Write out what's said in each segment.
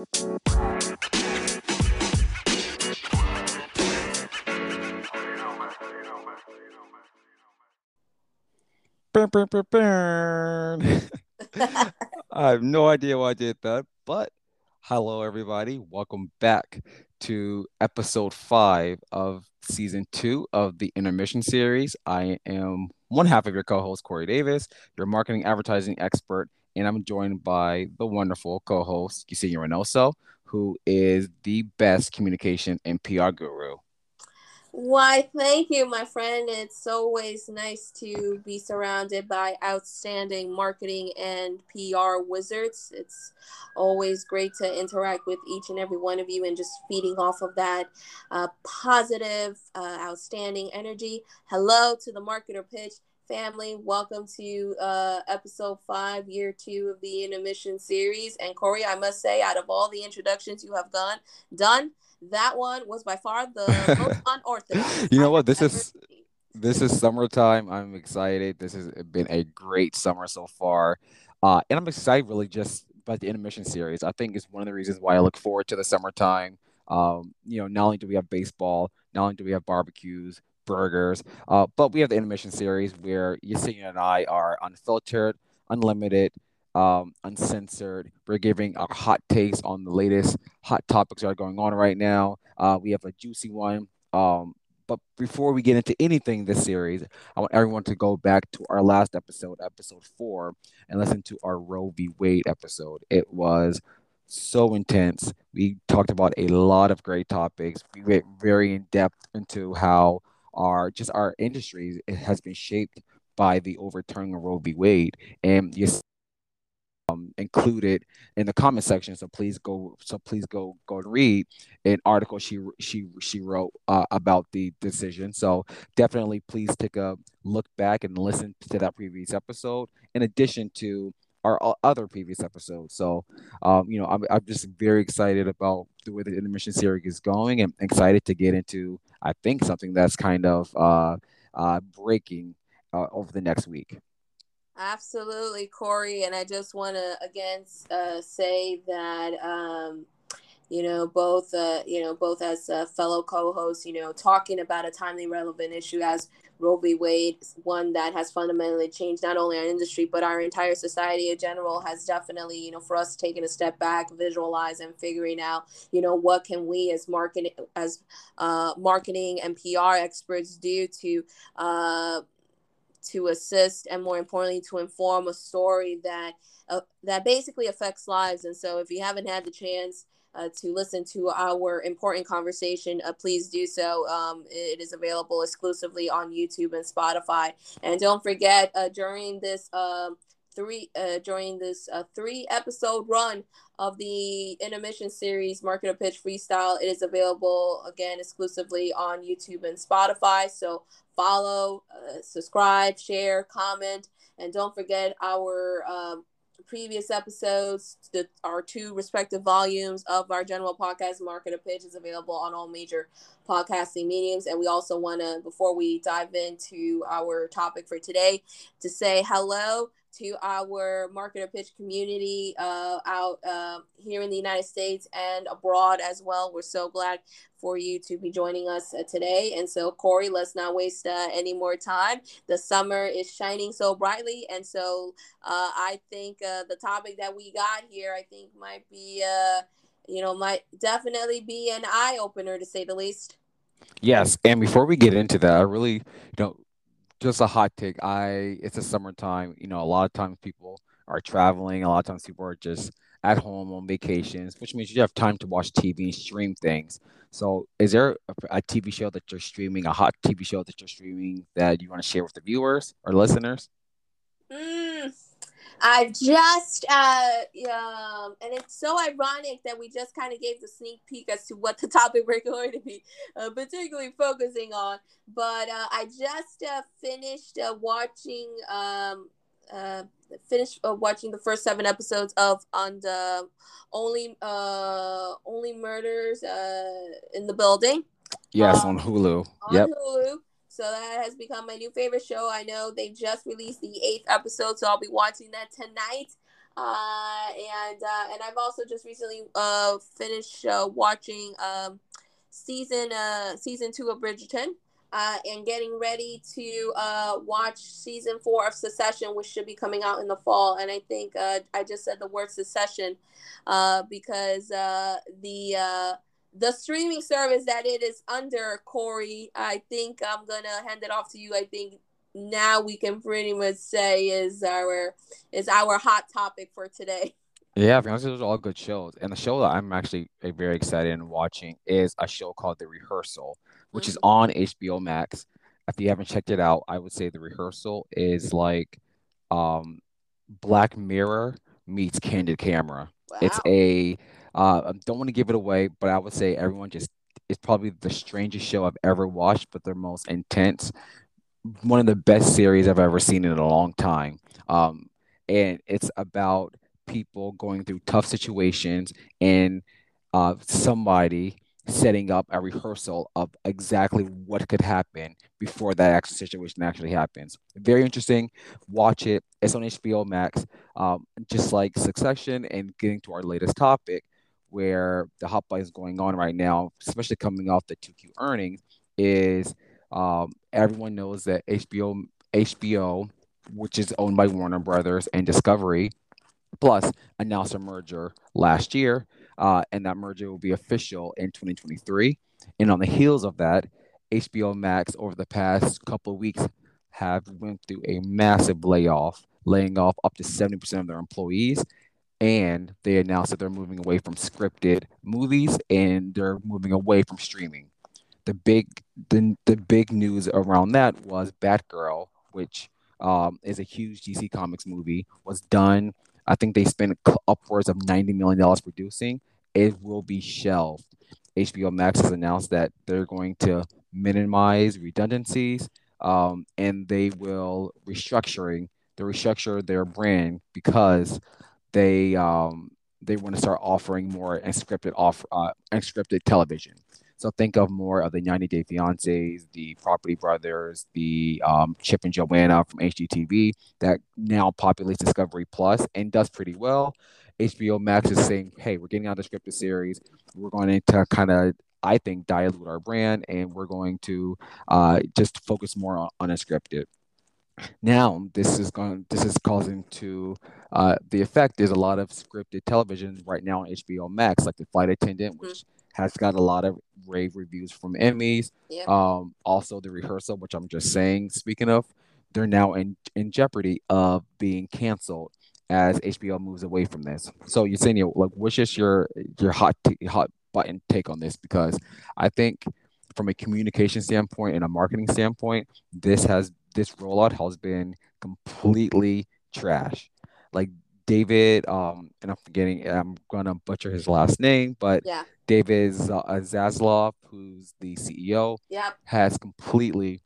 I have no idea why I did that, but hello, everybody. Welcome back to episode five of season two of the intermission series. I am one half of your co host, Corey Davis, your marketing advertising expert, and I'm joined by the wonderful co host, Yesenia Reynoso, who is the best communication and PR guru. Why, thank you, my friend. It's always nice to be surrounded by outstanding marketing and PR wizards. It's always great to interact with each and every one of you and just feeding off of that uh, positive, uh, outstanding energy. Hello to the Market or Pitch family. Welcome to uh, episode five, year two of the intermission series. And Corey, I must say, out of all the introductions you have done, done that one was by far the most unorthodox. You know what? This is seen. this is summertime. I'm excited. This has been a great summer so far, uh, and I'm excited really just about the intermission series. I think it's one of the reasons why I look forward to the summertime. Um, you know, not only do we have baseball, not only do we have barbecues, burgers, uh, but we have the intermission series where Yesenia and I are unfiltered, unlimited, um, uncensored. We're giving our hot takes on the latest hot topics that are going on right now. Uh, we have a juicy one. Um, but before we get into anything this series, I want everyone to go back to our last episode, episode four, and listen to our Roe v. Wade episode. It was so intense. We talked about a lot of great topics. We went very in depth into how our just our industry has been shaped by the overturning of Roe v. Wade, and you um, included in the comment section. So please go. So please go go and read an article she she she wrote uh, about the decision. So definitely please take a look back and listen to that previous episode. In addition to our other previous episodes. So, um, you know, I'm, I'm just very excited about the way the intermission series is going and excited to get into, I think, something that's kind of uh, uh, breaking uh, over the next week. Absolutely, Corey. And I just want to again uh, say that, um, you know, both, uh, you know, both as a fellow co-hosts, you know, talking about a timely, relevant issue as Roe v. Wade, one that has fundamentally changed not only our industry but our entire society in general, has definitely, you know, for us taking a step back, visualize and figuring out, you know, what can we as marketing as uh, marketing and PR experts do to uh, to assist and more importantly to inform a story that uh, that basically affects lives and so if you haven't had the chance uh, to listen to our important conversation uh, please do so. Um, it is available exclusively on youtube and spotify. And don't forget uh, during this um, three uh, during this uh, three episode run of the intermission series Market marketer pitch freestyle it is available again exclusively on youtube and spotify. So follow uh, subscribe share comment and don't forget our um, previous episodes the, our two respective volumes of our general podcast Market or Pitch is available on all major podcasting mediums. And we also want to before we dive into our topic for today to say hello to our Market or Pitch community uh, out uh, here in the United States and abroad as well. We're so glad for you to be joining us uh, today. And so, Corey, let's not waste uh, any more time. The summer is shining so brightly. And so, uh, I think uh, the topic that we got here, I think, might be, you know, might definitely be an eye opener to say the least. Yes, and before we get into that, I really, know, just a hot take. I it's a summertime. You know, a lot of times people are traveling. A lot of times people are just at home on vacations, which means you have time to watch TV and stream things. So, is there a, a TV show that you're streaming, a hot TV show that you're streaming that you want to share with the viewers or listeners? Mm, I've just, uh, um, and it's so ironic that we just kind of gave the sneak peek as to what the topic we're going to be uh, particularly focusing on. But uh, I just uh, finished uh, watching, um, uh, finished uh, watching the first seven episodes of on the only, uh, only murders uh, in the building. Yes, um, on Hulu. On yep. Hulu. So that has become my new favorite show. I know they just released the eighth episode, so I'll be watching that tonight. Uh, and uh, and I've also just recently uh, finished uh, watching um, season uh, season two of Bridgerton. Uh, and getting ready to watch season four of Succession, which should be coming out in the fall. And I think I just said the word Succession because the the streaming service that it is under, Corey, I think I'm gonna hand it off to you. I think now we can pretty much say is our is our hot topic for today. Yeah, because those are all good shows. And the show that I'm actually uh, very excited in watching is a show called The Rehearsal, which mm-hmm. is on HBO Max. If you haven't checked it out, I would say The Rehearsal is like um, Black Mirror meets Candid Camera. Wow. It's a uh, I don't want to give it away, but I would say everyone just it's probably the strangest show I've ever watched, but the most intense. One of the best series I've ever seen in a long time. Um, and it's about people going through tough situations and uh, somebody setting up a rehearsal of exactly what could happen before that actual situation actually happens. Very interesting. Watch it. It's on HBO Max. Um, just like Succession and getting to our latest topic, where the hot button is going on right now, especially coming off the 2Q earnings, is um, everyone knows that HBO HBO, which is owned by Warner Brothers and Discovery, Plus announced a merger last year, uh, and that merger will be official in 2023. And on the heels of that, HBO Max over the past couple of weeks have went through a massive layoff, laying off up to 70% of their employees. And they announced that they're moving away from scripted movies and they're moving away from streaming. The big the, the big news around that was Batgirl, which um, is a huge DC Comics movie, was done I think they spent upwards of $90 million producing. It will be shelved. HBO Max has announced that they're going to minimize redundancies um, and they will restructuring they restructure their brand because they um, they want to start offering more unscripted off uh, unscripted television. So think of more of the 90 Day Fiancés, the Property Brothers, the um, Chip and Joanna from HGTV that now populates Discovery Plus and does pretty well. HBO Max is saying, hey, we're getting out the scripted series. We're going to kind of, I think, dilute our brand and we're going to uh, just focus more on unscripted. Now, this is going. This is causing to uh, the effect is a lot of scripted television right now on HBO Max, like The Flight Attendant, which mm-hmm has got a lot of rave reviews from Emmys. Yep. Um, also the rehearsal, which I'm just saying. Speaking of, they're now in in jeopardy of being canceled as HBO moves away from this. So Yesenia, like, what's just your your hot t- hot button take on this? Because I think from a communication standpoint and a marketing standpoint, this has this rollout has been completely trash. Like David, um, and I'm forgetting, I'm gonna butcher his last name, but yeah. David uh, Zaslav, who's the CEO, yep. has completely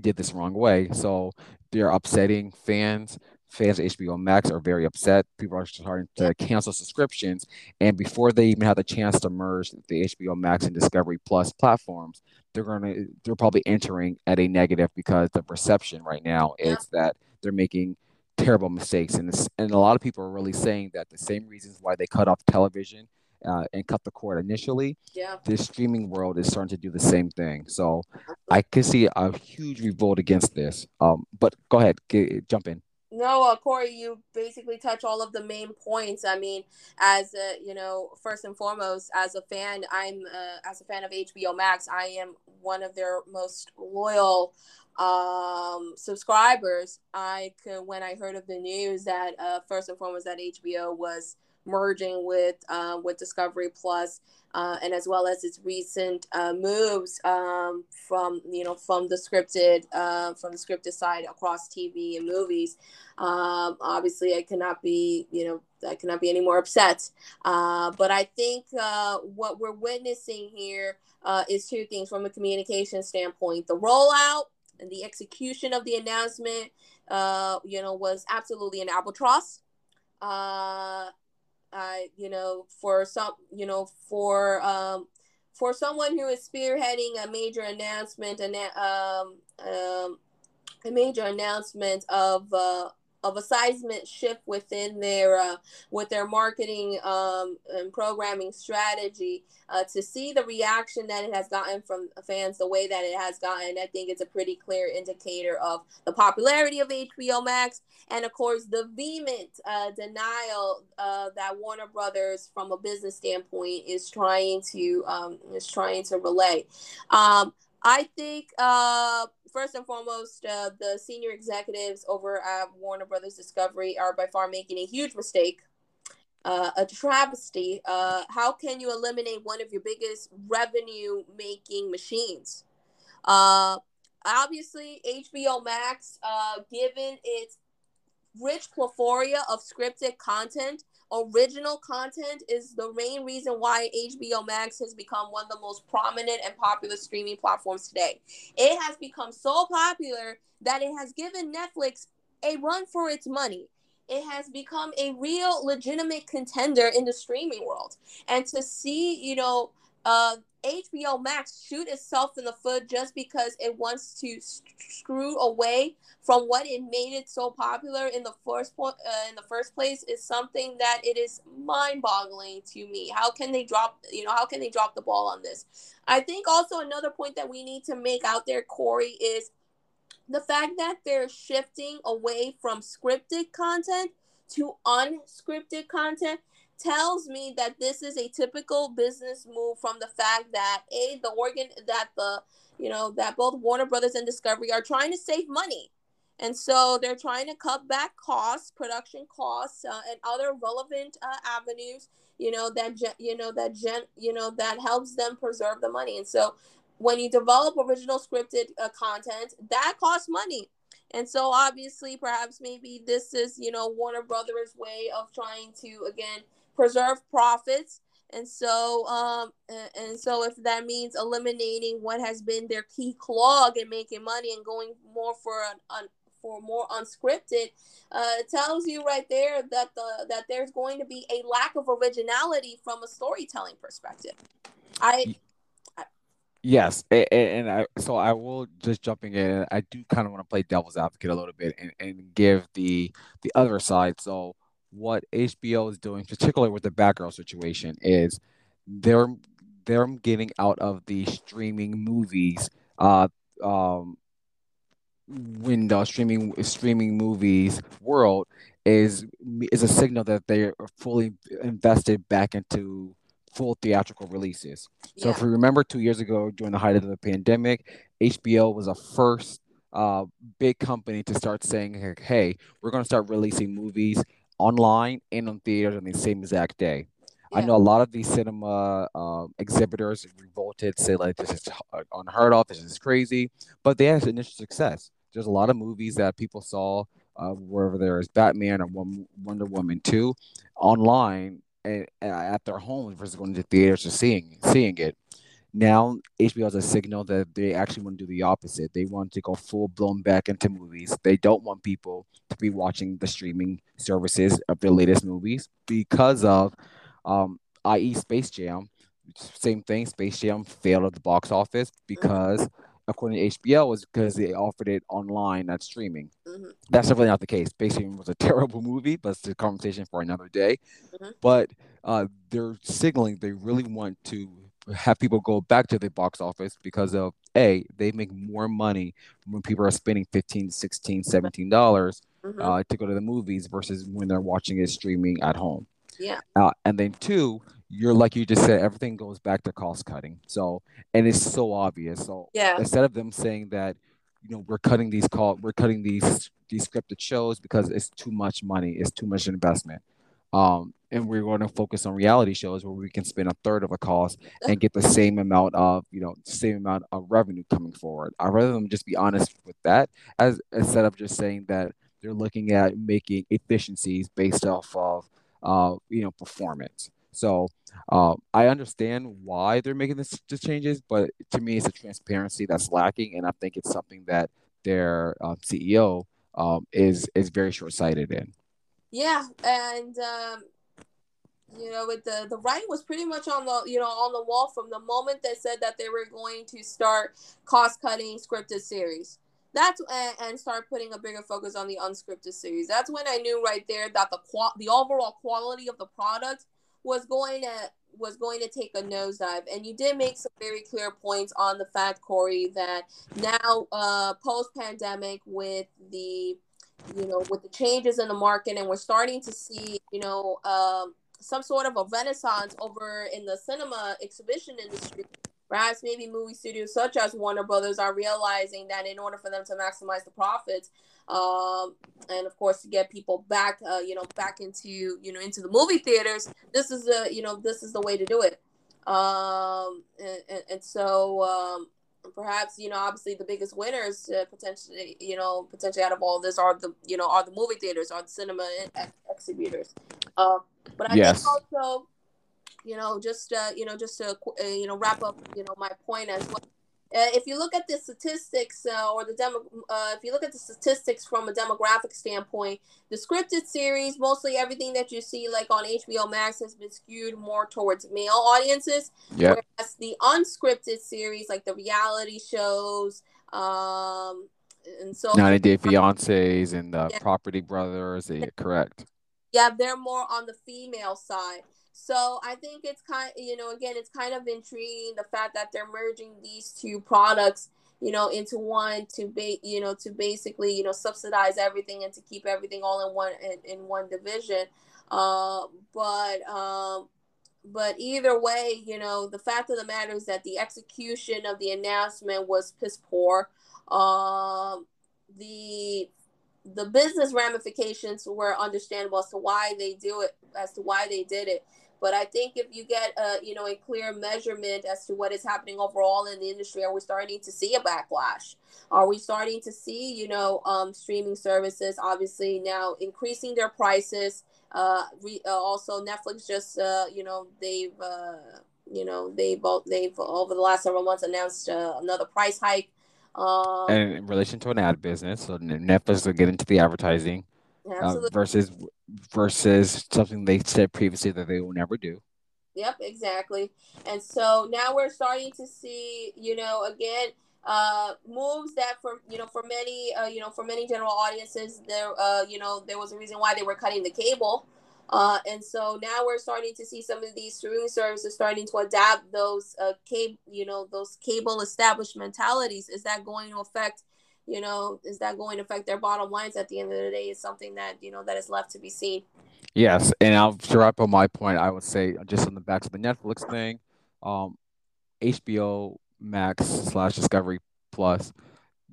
did this wrong way. So they're upsetting fans. Fans of HBO Max are very upset. People are starting to cancel subscriptions, and before they even have the chance to merge the HBO Max and Discovery Plus platforms, they're gonna they're probably entering at a negative because the perception right now is that they're making terrible mistakes. And, and a lot of people are really saying that the same reasons why they cut off television uh, and cut the cord initially, yeah. this streaming world is starting to do the same thing. So I can see a huge revolt against this. Um, but go ahead, get, jump in. No, uh, Corey, you basically touch all of the main points. I mean, as a, you know, first and foremost, as a fan, I'm uh, as a fan of HBO Max, I am one of their most loyal um, subscribers, I could when I heard of the news that uh, first and foremost that HBO was merging with uh, with Discovery Plus, uh, and as well as its recent uh, moves um, from you know from the scripted uh, from the scripted side across TV and movies. Um, obviously, I cannot be you know I cannot be any more upset. Uh, but I think uh, what we're witnessing here is two things from a communication standpoint: the rollout and the execution of the announcement, you know, was absolutely an albatross. Uh, I, you know, for some, you know, for um, for someone who is spearheading a major announcement and um, um, a major announcement of uh, of a seismic shift within their uh, with their marketing um, and programming strategy uh, to see the reaction that it has gotten from fans the way that it has gotten i think it's a pretty clear indicator of the popularity of hbo max and of course the vehement uh, denial uh, that warner brothers from a business standpoint is trying to um, is trying to relay. Um, I think uh, first and foremost, uh, the senior executives over at Warner Brothers Discovery are by far making a huge mistake, uh, a travesty. Uh, how can you eliminate one of your biggest revenue making machines? Uh, obviously, HBO Max, uh, given its rich plethora of scripted content, original content is the main reason why HBO Max has become one of the most prominent and popular streaming platforms today. It has become so popular that it has given Netflix a run for its money. It has become a real legitimate contender in the streaming world. And to see, you know, uh, HBO Max shoot itself in the foot just because it wants to screw away from what it made it so popular in the first point uh, in the first place is something that it is mind-boggling to me. How can they drop you know how can they drop the ball on this? I think also another point that we need to make out there, Corey, is the fact that they're shifting away from scripted content to unscripted content tells me that this is a typical business move from the fact that a the organ that the you know that both Warner Brothers and Discovery are trying to save money. And so they're trying to cut back costs, production costs, uh, and other relevant uh, avenues. You know that gen- you know that gen, you know that helps them preserve the money. And so when you develop original scripted uh, content, that costs money. And so obviously, perhaps maybe this is you know Warner Brothers' way of trying to again preserve profits. And so, um, and so if that means eliminating what has been their key clog in making money and going more for an, an for more unscripted, uh, it tells you right there that the that there's going to be a lack of originality from a storytelling perspective. I Yes, and, and, I so I will just jumping in. I do kind of want to play devil's advocate a little bit and, and give the the other side. So what HBO is doing, particularly with the Batgirl situation, is they're they're getting out of the streaming movies uh um window streaming streaming movies world is is a signal that they are fully invested back into full theatrical releases. So yeah. if you remember two years ago during the height of the pandemic, HBO was a first uh, big company to start saying, hey, we're going to start releasing movies online and on theaters on the same exact day. Yeah. I know a lot of these cinema uh, exhibitors revolted, say like this is unheard of, this is crazy, but they had initial success. There's a lot of movies that people saw, uh, wherever there is Batman or Wonder Woman 2, online and, and at their homes versus going to theaters or seeing seeing it. Now HBO has a signal that they actually want to do the opposite. They want to go full blown back into movies. They don't want people to be watching the streaming services of their latest movies because of, um, i.e., Space Jam. Same thing. Space Jam failed at the box office because, according to HBO, was because they offered it online, not streaming. Mm-hmm. That's definitely not the case. Space Jam was a terrible movie, but it's a conversation for another day. Mm-hmm. But uh, they're signaling they really want to have people go back to the box office because of a they make more money when people are spending 15 16 17 dollars mm-hmm. uh, to go to the movies versus when they're watching it streaming at home. Yeah. Uh, and then two you're like you just said everything goes back to cost cutting. So and it's so obvious. So yeah. instead of them saying that you know we're cutting these call we're cutting these these scripted shows because it's too much money it's too much investment um, and we're going to focus on reality shows where we can spend a third of a cost and get the same amount of you know same amount of revenue coming forward. I'd rather them just be honest with that as instead of just saying that they're looking at making efficiencies based off of uh, you know performance. So uh, i understand why they're making this, this changes but to me it's a transparency that's lacking and i think it's something that their uh, ceo um, is is very short-sighted in. Yeah, and um, you know, with the the writing was pretty much on the you know on the wall from the moment they said that they were going to start cost cutting scripted series. that's and start putting a bigger focus on the unscripted series. That's when I knew right there that the qual the overall quality of the product was going to was going to take a nosedive. And you did make some very clear points on the fact, Corey, that now uh, post pandemic with the you know with the changes in the market and we're starting to see you know um, some sort of a renaissance over in the cinema exhibition industry Perhaps maybe movie studios such as Warner Brothers are realizing that in order for them to maximize the profits, um, and of course to get people back, uh, you know, back into you know into the movie theaters, this is the you know this is the way to do it. Um, and, and, and so um, perhaps you know obviously the biggest winners uh, potentially you know potentially out of all this are the you know are the movie theaters are the cinema ex- exhibitors. Uh, but I yes. think also you know, just uh, you know, just to uh, you know wrap up, you know, my point as well. Uh, if you look at the statistics uh, or the demo, uh, if you look at the statistics from a demographic standpoint, the scripted series, mostly everything that you see like on HBO Max has been skewed more towards male audiences. Yeah. Whereas the unscripted series, like the reality shows, um, and so 90 Day Fiancés and the yeah. Property Brothers, yeah, correct. Yeah, they're more on the female side. So I think it's kind, you know, again, it's kind of intriguing the fact that they're merging these two products, you know, into one to be, you know, to basically, you know, subsidize everything and to keep everything all in one in, in one division. Uh, but um, but either way, you know, the fact of the matter is that the execution of the announcement was piss poor. Um, the the business ramifications were understandable as to why they do it, as to why they did it. But I think if you get a you know a clear measurement as to what is happening overall in the industry, are we starting to see a backlash? Are we starting to see you know um, streaming services obviously now increasing their prices? Uh, re, uh, also Netflix just uh, you know they've uh, you know they've they've over the last several months announced uh, another price hike. Um, and in relation to an ad business, so Netflix will get into the advertising uh, versus versus something they said previously that they will never do. Yep, exactly. And so now we're starting to see, you know, again, uh, moves that for you know for many uh, you know for many general audiences there uh, you know there was a reason why they were cutting the cable uh, and so now we're starting to see some of these streaming services starting to adapt those uh, cable you know those cable established mentalities is that going to affect you know, is that going to affect their bottom lines at the end of the day? Is something that you know that is left to be seen. Yes, and I'll to wrap up my point. I would say just on the back of the Netflix thing, um, HBO Max slash Discovery Plus,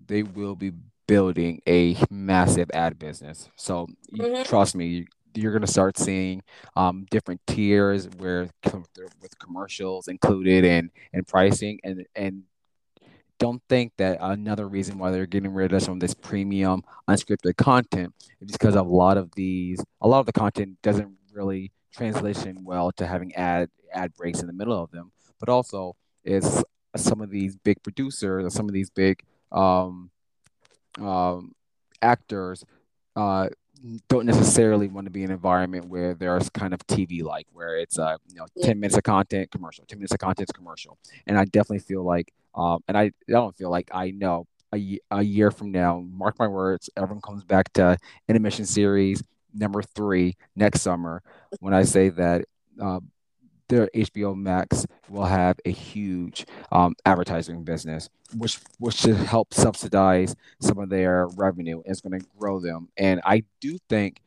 they will be building a massive ad business. So mm-hmm. trust me, you're going to start seeing um, different tiers where with commercials included and and pricing and and don't think that another reason why they're getting rid of some of this premium unscripted content is because of a lot of these a lot of the content doesn't really translation well to having ad ad breaks in the middle of them. But also it's some of these big producers or some of these big um, um, actors uh, don't necessarily want to be in an environment where there's kind of TV like where it's uh you know 10 minutes of content commercial 10 minutes of content commercial. And I definitely feel like um, and I, I don't feel like I know a, a year from now, mark my words, everyone comes back to intermission series number three next summer. When I say that uh, their HBO Max will have a huge um, advertising business, which which should help subsidize some of their revenue. It's going to grow them, and I do think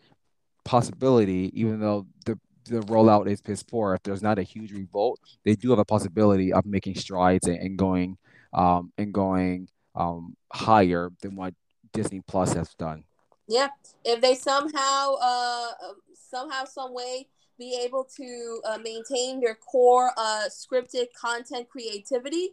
possibility, even though the the rollout is piss poor, if there's not a huge revolt, they do have a possibility of making strides and, and going um, and going um, higher than what Disney Plus has done. Yeah, if they somehow, uh, somehow, some way be able to uh, maintain their core uh, scripted content creativity,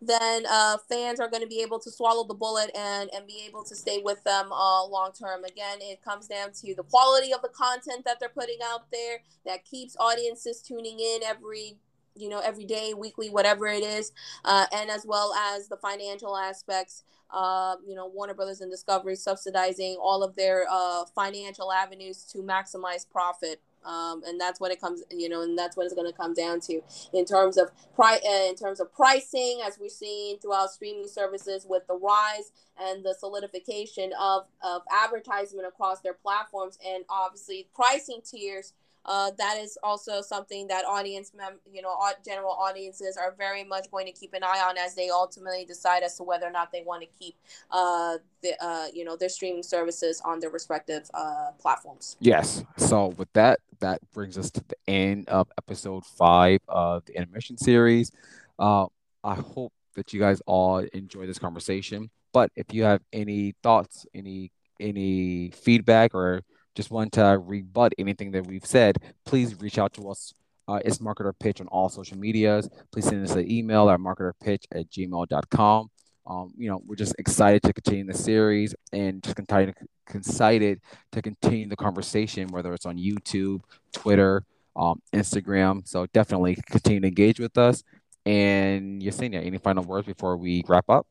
then uh, fans are going to be able to swallow the bullet and, and be able to stay with them uh, long term. Again, it comes down to the quality of the content that they're putting out there that keeps audiences tuning in every you know every day weekly whatever it is uh, and as well as the financial aspects uh, you know warner brothers and discovery subsidizing all of their uh, financial avenues to maximize profit um, and that's what it comes you know and that's what it's going to come down to in terms of price uh, in terms of pricing as we've seen throughout streaming services with the rise and the solidification of of advertisement across their platforms and obviously pricing tiers uh, that is also something that audience mem- you know general audiences are very much going to keep an eye on as they ultimately decide as to whether or not they want to keep uh, the uh, you know their streaming services on their respective uh, platforms. Yes. So with that that brings us to the end of episode five of the intermission series. Uh, i hope that you guys all enjoy this conversation. But if you have any thoughts any any feedback or just want to rebut anything that we've said, please reach out to us. Uh, it's Market or Pitch on all social medias. Please send us an email at marketorpitch at gmail.com. Um, you know, we're just excited to continue the series and just continue, excited to continue the conversation, whether it's on YouTube, Twitter, um, Instagram. So definitely continue to engage with us. And Yesenia, any final words before we wrap up?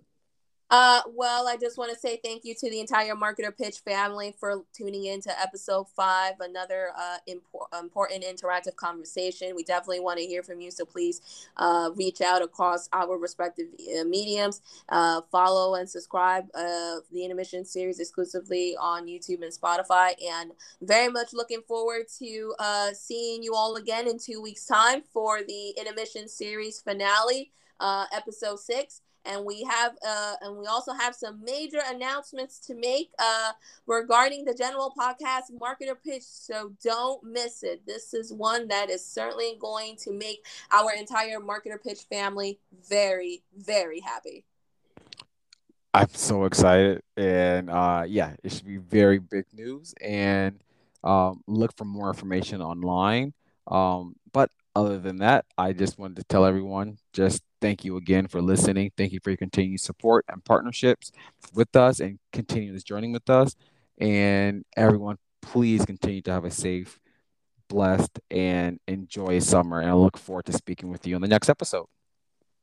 Uh, well, I just want to say thank you to the entire Market or Pitch family for tuning in to episode five, another uh, impor- important interactive conversation. We definitely want to hear from you, so please uh, reach out across our respective uh, mediums. Uh, follow and subscribe uh, the intermission series exclusively on YouTube and Spotify. And very much looking forward to seeing you all again in two weeks' time for the intermission series finale, episode six and we have uh, and we also have some major announcements to make uh, regarding the general podcast Market or Pitch. So don't miss it. This is one that is certainly going to make our entire Market or Pitch family very very happy. I'm so excited. And uh, yeah it should be very big news. And um, look for more information online. Um, but other than that, I just wanted to tell everyone just thank you again for listening. Thank you for your continued support and partnerships with us and continue this journey with us. And everyone, please continue to have a safe, blessed, and enjoy summer. And I look forward to speaking with you on the next episode.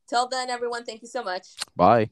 Till then, everyone, thank you so much. Bye.